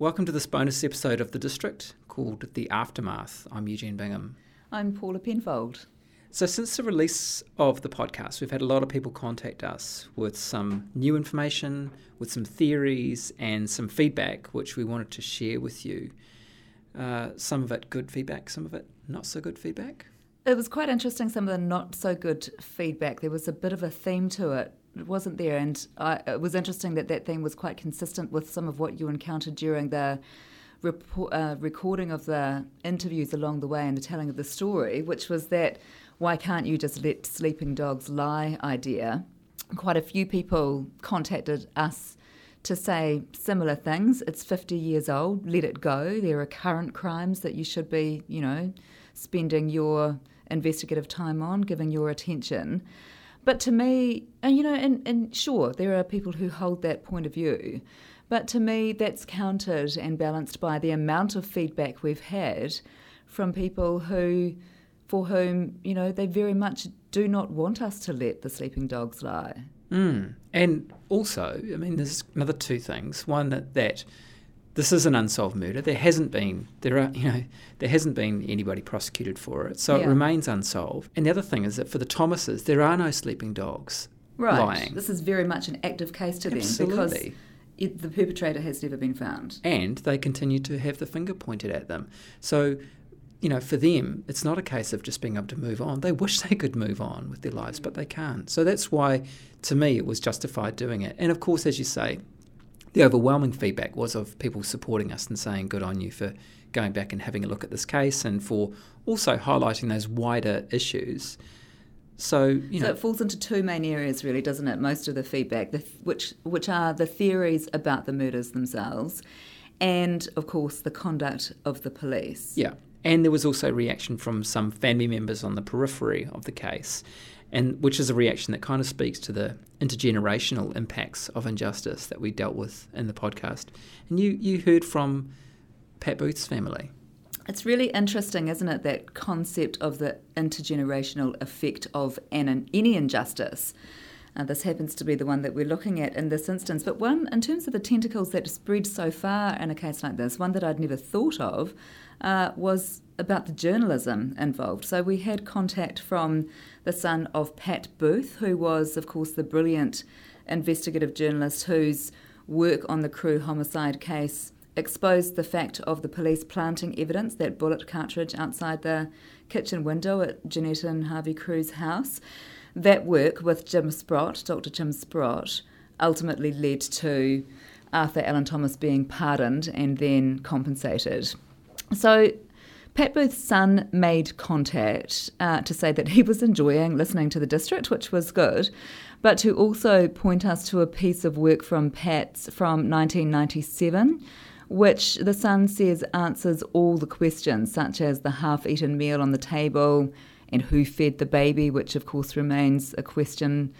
Welcome to this bonus episode of The District called The Aftermath. I'm Eugene Bingham. I'm Paula Penfold. So, since the release of the podcast, we've had a lot of people contact us with some new information, with some theories, and some feedback, which we wanted to share with you. Uh, some of it good feedback, some of it not so good feedback. It was quite interesting, some of the not so good feedback. There was a bit of a theme to it it wasn't there. And I, it was interesting that that theme was quite consistent with some of what you encountered during the report, uh, recording of the interviews along the way and the telling of the story, which was that why can't you just let sleeping dogs lie idea. Quite a few people contacted us to say similar things. It's 50 years old, let it go. There are current crimes that you should be, you know, spending your investigative time on, giving your attention. But to me, and you know, and, and sure, there are people who hold that point of view. But to me, that's countered and balanced by the amount of feedback we've had from people who, for whom, you know, they very much do not want us to let the sleeping dogs lie. Mm. And also, I mean, there's another two things. One, that, that this is an unsolved murder. There hasn't been there are you know there hasn't been anybody prosecuted for it, so yeah. it remains unsolved. And the other thing is that for the Thomases, there are no sleeping dogs right. lying. This is very much an active case to Absolutely. them because. It, the perpetrator has never been found. And they continue to have the finger pointed at them. So, you know, for them, it's not a case of just being able to move on. They wish they could move on with their lives, but they can't. So that's why, to me, it was justified doing it. And of course, as you say, the overwhelming feedback was of people supporting us and saying, good on you for going back and having a look at this case and for also highlighting those wider issues. So, you know. So it falls into two main areas, really, doesn't it? Most of the feedback, the, which, which are the theories about the murders themselves and, of course, the conduct of the police. Yeah. And there was also reaction from some family members on the periphery of the case and which is a reaction that kind of speaks to the intergenerational impacts of injustice that we dealt with in the podcast. And you, you heard from Pat Booth's family. It's really interesting, isn't it, that concept of the intergenerational effect of an, any injustice. Uh, this happens to be the one that we're looking at in this instance. But one, in terms of the tentacles that spread so far in a case like this, one that I'd never thought of uh, was about the journalism involved. So we had contact from the son of Pat Booth, who was, of course, the brilliant investigative journalist whose work on the Crewe homicide case exposed the fact of the police planting evidence, that bullet cartridge outside the kitchen window at Jeannette and Harvey Crewe's house. That work with Jim Sprott, Dr. Jim Sprott, ultimately led to Arthur Allan Thomas being pardoned and then compensated. So Pat Booth's son made contact uh, to say that he was enjoying listening to the district, which was good, but to also point us to a piece of work from Pat's from 1997, which the son says answers all the questions, such as the half eaten meal on the table and who fed the baby, which of course remains a question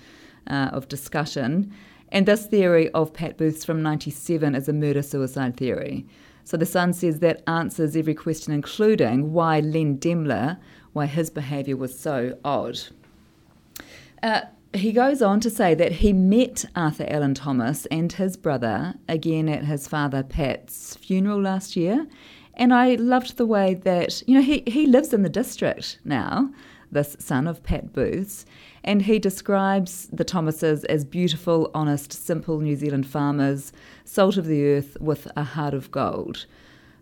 uh, of discussion. And this theory of Pat Booth's from 97 is a murder suicide theory. So the son says that answers every question, including why Len Demler, why his behaviour was so odd. Uh, he goes on to say that he met Arthur Allan Thomas and his brother again at his father Pat's funeral last year. And I loved the way that, you know, he, he lives in the district now, this son of Pat Booth's, and he describes the Thomases as beautiful, honest, simple New Zealand farmers, salt of the earth with a heart of gold.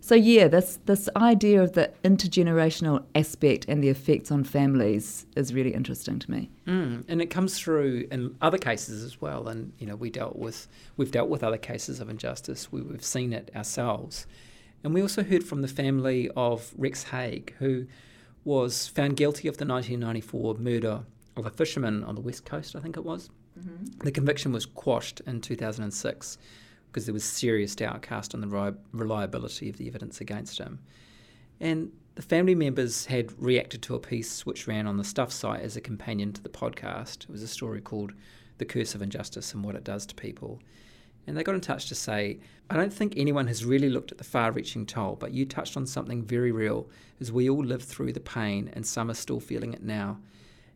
So yeah, this this idea of the intergenerational aspect and the effects on families is really interesting to me. Mm, and it comes through in other cases as well. And you know, we dealt with we've dealt with other cases of injustice. We, we've seen it ourselves, and we also heard from the family of Rex Haig, who was found guilty of the 1994 murder of a fisherman on the west coast, I think it was. Mm-hmm. The conviction was quashed in 2006 because there was serious doubt cast on the reliability of the evidence against him. And the family members had reacted to a piece which ran on the Stuff site as a companion to the podcast. It was a story called The Curse of Injustice and What It Does to People. And they got in touch to say, I don't think anyone has really looked at the far reaching toll, but you touched on something very real, as we all live through the pain and some are still feeling it now.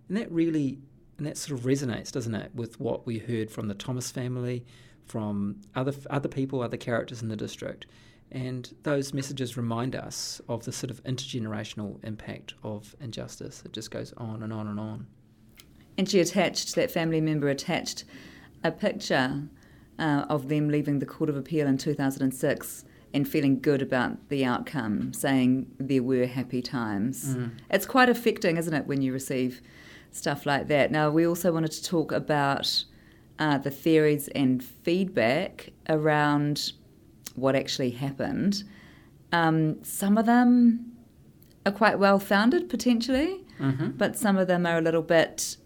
And that really, and that sort of resonates, doesn't it, with what we heard from the Thomas family, from other, other people, other characters in the district. And those messages remind us of the sort of intergenerational impact of injustice. It just goes on and on and on. And she attached, that family member attached a picture uh, of them leaving the Court of Appeal in 2006 and feeling good about the outcome, saying there were happy times. Mm. It's quite affecting, isn't it, when you receive stuff like that? Now, we also wanted to talk about uh, the theories and feedback around what actually happened. Um, some of them are quite well founded, potentially, mm-hmm. but some of them are a little bit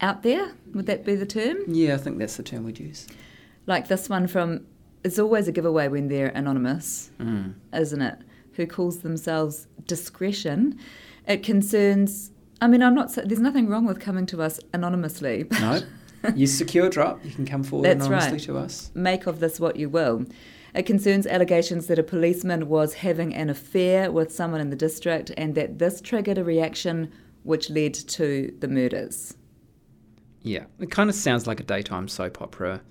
out there. Would that be the term? Yeah, I think that's the term we'd use. Like this one from, it's always a giveaway when they're anonymous, mm. isn't it? Who calls themselves discretion. It concerns, I mean, I'm not, there's nothing wrong with coming to us anonymously. No. You secure drop, you can come forward That's anonymously right. to us. Make of this what you will. It concerns allegations that a policeman was having an affair with someone in the district and that this triggered a reaction which led to the murders. Yeah, it kind of sounds like a daytime soap opera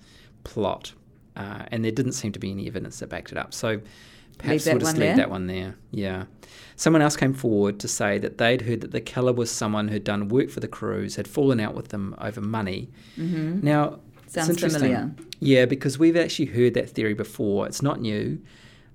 plot, uh, and there didn't seem to be any evidence that backed it up. So perhaps we'll just leave there? that one there. Yeah. Someone else came forward to say that they'd heard that the killer was someone who'd done work for the Crewes, had fallen out with them over money. Mm-hmm. Now, Sounds familiar. Yeah, because we've actually heard that theory before. It's not new,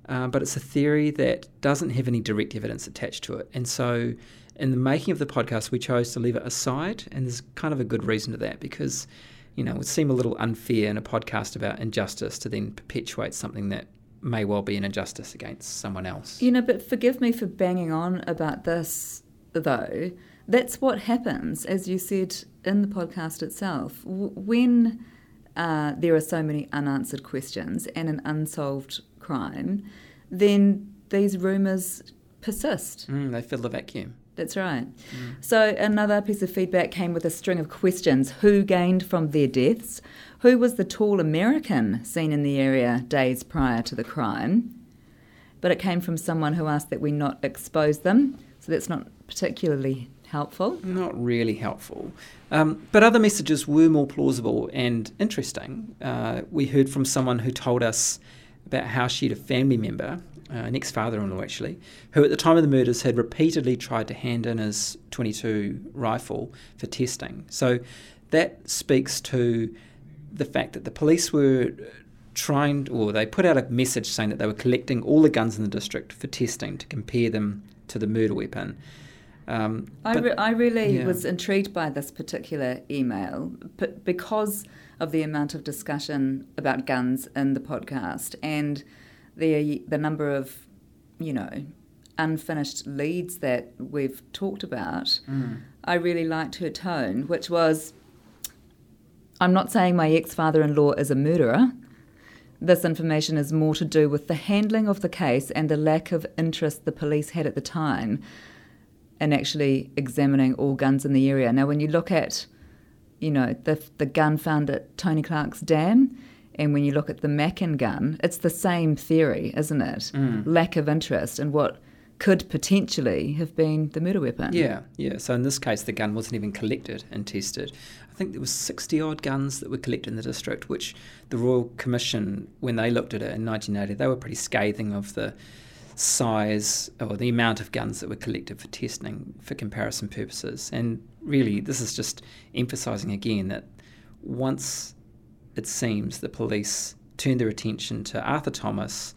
uh, but it's a theory that doesn't have any direct evidence attached to it. And so, in the making of the podcast, we chose to leave it aside. And there's kind of a good reason to that because, you know, it would seem a little unfair in a podcast about injustice to then perpetuate something that may well be an injustice against someone else. You know, but forgive me for banging on about this, though. That's what happens, as you said in the podcast itself. When uh, there are so many unanswered questions and an unsolved crime, then these rumours persist. Mm, they fill the vacuum. That's right. Mm. So, another piece of feedback came with a string of questions Who gained from their deaths? Who was the tall American seen in the area days prior to the crime? But it came from someone who asked that we not expose them, so that's not particularly helpful. Not really helpful. Um, but other messages were more plausible and interesting. Uh, we heard from someone who told us about how she had a family member, uh, an ex father in law actually, who at the time of the murders had repeatedly tried to hand in his 22 rifle for testing. So that speaks to the fact that the police were trying, or they put out a message saying that they were collecting all the guns in the district for testing to compare them to the murder weapon. Um, I, re- I really yeah. was intrigued by this particular email but because of the amount of discussion about guns in the podcast and the the number of you know unfinished leads that we've talked about. Mm. I really liked her tone, which was I'm not saying my ex father in law is a murderer. This information is more to do with the handling of the case and the lack of interest the police had at the time in actually examining all guns in the area. Now, when you look at, you know, the the gun found at Tony Clark's dam, and when you look at the Mackin gun, it's the same theory, isn't it? Mm. Lack of interest in what could potentially have been the murder weapon. Yeah, yeah. So in this case, the gun wasn't even collected and tested. I think there was 60 odd guns that were collected in the district, which the Royal Commission, when they looked at it in 1980, they were pretty scathing of the size or the amount of guns that were collected for testing for comparison purposes. And really, this is just emphasising again that once it seems the police turned their attention to Arthur Thomas,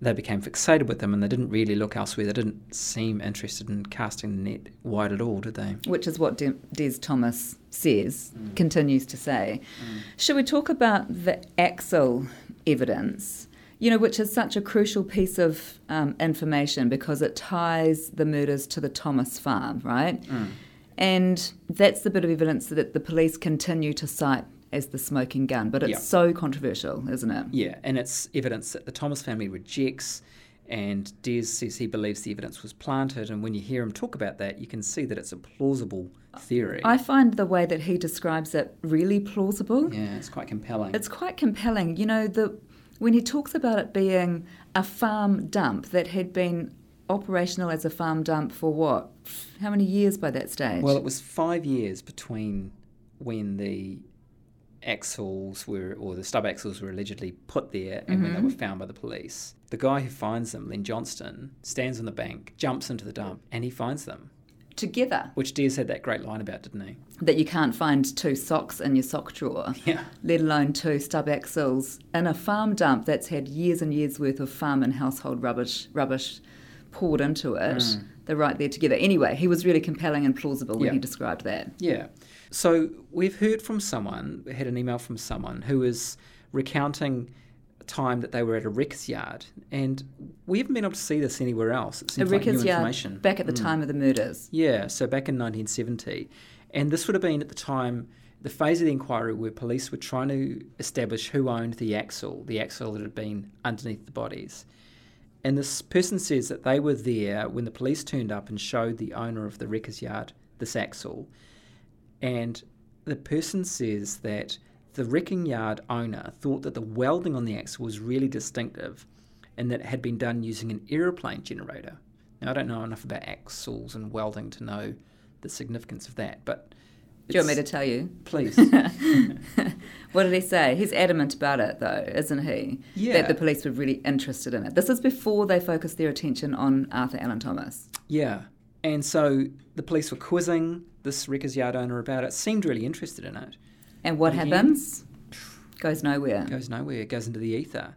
they became fixated with him and they didn't really look elsewhere. They didn't seem interested in casting the net wide at all, did they? Which is what Des Thomas says, mm. continues to say. Mm. Should we talk about the axle evidence? you know, which is such a crucial piece of um, information because it ties the murders to the Thomas farm, right? Mm. And that's the bit of evidence that the police continue to cite as the smoking gun, but it's Yeah. so controversial, isn't it? Yeah, and it's evidence that the Thomas family rejects, and Des says he believes the evidence was planted. And when you hear him talk about that, you can see that it's a plausible theory. I find the way that he describes it really plausible. yeah, it's quite compelling. It's quite compelling. You know, the when he talks about it being a farm dump that had been operational as a farm dump for what? How many years by that stage? well, it was five years between when the axles were, or the stub axles were allegedly put there and when they Mm-hmm. were found by the police. The guy who finds them, Len Johnston, stands on the bank, jumps into the dump, and he finds them. Together. Which Des had that great line about, didn't he? That you can't find two socks in your sock drawer. Yeah. Let alone two stub axles in a farm dump that's had years and years worth of farm and household rubbish rubbish poured into it. They're right there together. Anyway, he was really compelling and plausible when Mm. Yeah. he described that. Yeah. So we've heard from someone, we had an email from someone who is recounting a time that they were at a wreckers yard, and we haven't been able to see this anywhere else. It A seems like new yard information. back at the time of the murders. Yeah, so back in 1970. And this would have been at the time, the phase of the inquiry where police were trying to establish who owned the axle, the axle that had been underneath the bodies. And this person says that they were there when the police turned up and showed the owner of the wreckers yard this axle. And the person says that the wrecking yard owner thought that the welding on the axle was really distinctive and that it had been done using an aeroplane generator. Now, I don't know enough about axles and welding to know the significance of that, but. Do you want me to tell you? Please. What did he say? He's adamant about it, though, isn't he? Yeah. That the police were really interested in it. This is before they focused their attention on Arthur Allan Thomas. Yeah. And so the police were quizzing this wreckers yard owner about it, seemed really interested in it. And what Again? happens? Goes nowhere. Goes nowhere, It goes into the ether.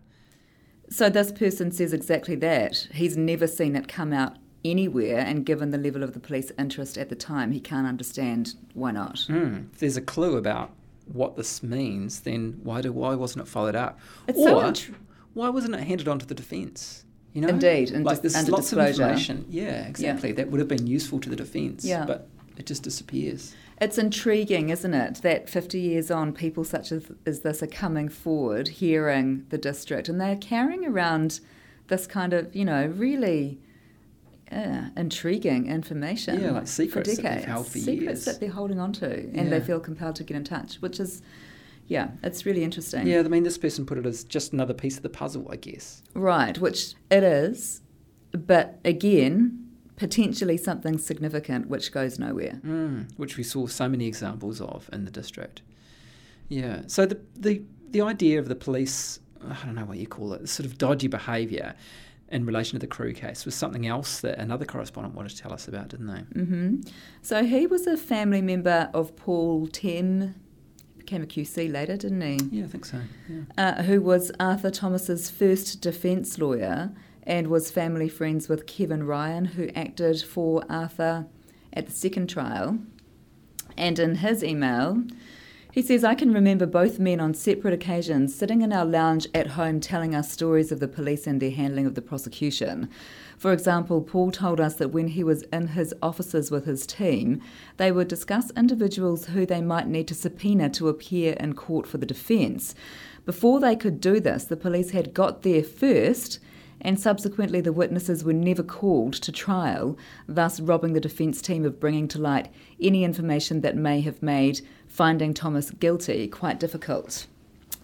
So this person says exactly that. He's never seen it come out anywhere, and given the level of the police interest at the time, he can't understand why not. Hmm. If there's a clue about what this means, then why do why wasn't it followed up? It's or so intr- why wasn't it handed on to the defence? You know, Indeed, and like dis- there's lots disclosure. of information. Yeah, exactly. That would have been useful to the defence. Yeah. but it just disappears. It's intriguing, isn't it, that 50 years on, people such as, as this are coming forward, hearing the district, and they're carrying around this kind of, you know, really uh, intriguing information. Yeah, like secrets for that decades. held for secrets years. that they're holding on to, and they feel compelled to get in touch, which is, yeah, it's really interesting. Yeah, I mean, this person put it as just another piece of the puzzle, I guess. Right, which it is, but again, potentially something significant which goes nowhere. Mm, which we saw so many examples of in the district. Yeah. So the the the idea of the police, I don't know what you call it, sort of dodgy behaviour in relation to the Crewe case was something else that another correspondent wanted to tell us about, didn't they? hmm So he was a family member of Paul Temm, became a QC later, didn't he? Yeah, I think so. Yeah. Uh, who was Arthur Thomas's first defence lawyer and was family friends with Kevin Ryan, who acted for Arthur at the second trial. And in his email, he says, I can remember both men on separate occasions sitting in our lounge at home telling us stories of the police and their handling of the prosecution. For example, Paul told us that when he was in his offices with his team, they would discuss individuals who they might need to subpoena to appear in court for the defence. Before they could do this, the police had got there first and subsequently the witnesses were never called to trial, thus robbing the defence team of bringing to light any information that may have made finding Thomas guilty quite difficult.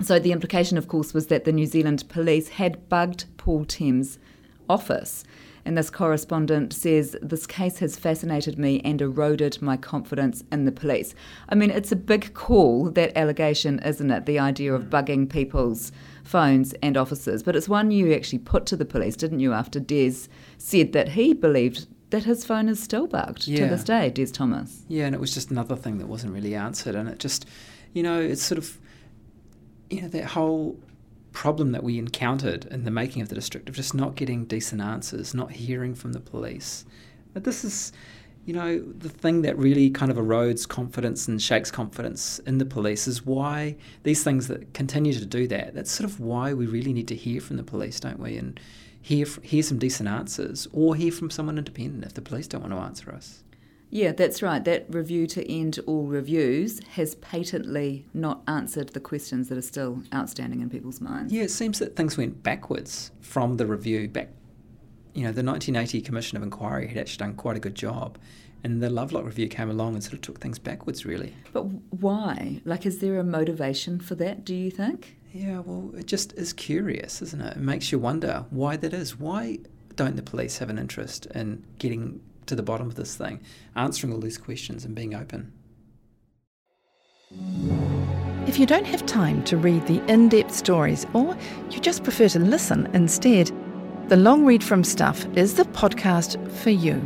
So the implication, of course, was that the New Zealand police had bugged Paul Temm's office. And this correspondent says, This case has fascinated me and eroded my confidence in the police. I mean, it's a big call, that allegation, isn't it? The idea of bugging people's phones and offices. But it's one you actually put to the police, didn't you, after Des said that he believed that his phone is still bugged to this day, Des Thomas. Yeah, and it was just another thing that wasn't really answered, and it just, you know, it's sort of, you know, that whole problem that we encountered in the making of the district of just not getting decent answers, not hearing from the police. But this is, you know, the thing that really kind of erodes confidence and shakes confidence in the police is why these things that continue to do that. That's sort of why we really need to hear from the police, don't we? And hear hear some decent answers, or hear from someone independent if the police don't want to answer us. Yeah, that's right. That review to end all reviews has patently not answered the questions that are still outstanding in people's minds. Yeah, it seems that things went backwards from the review back. You know, the 1980 Commission of Inquiry had actually done quite a good job, and the Lovelock Review came along and sort of took things backwards, really. But why? Like, is there a motivation for that, do you think? Yeah, well, it just is curious, isn't it? It makes you wonder why that is. Why don't the police have an interest in getting to the bottom of this thing, answering all these questions and being open. If you don't have time to read the in depth stories or you just prefer to listen instead, the Long Read from Stuff is the podcast for you.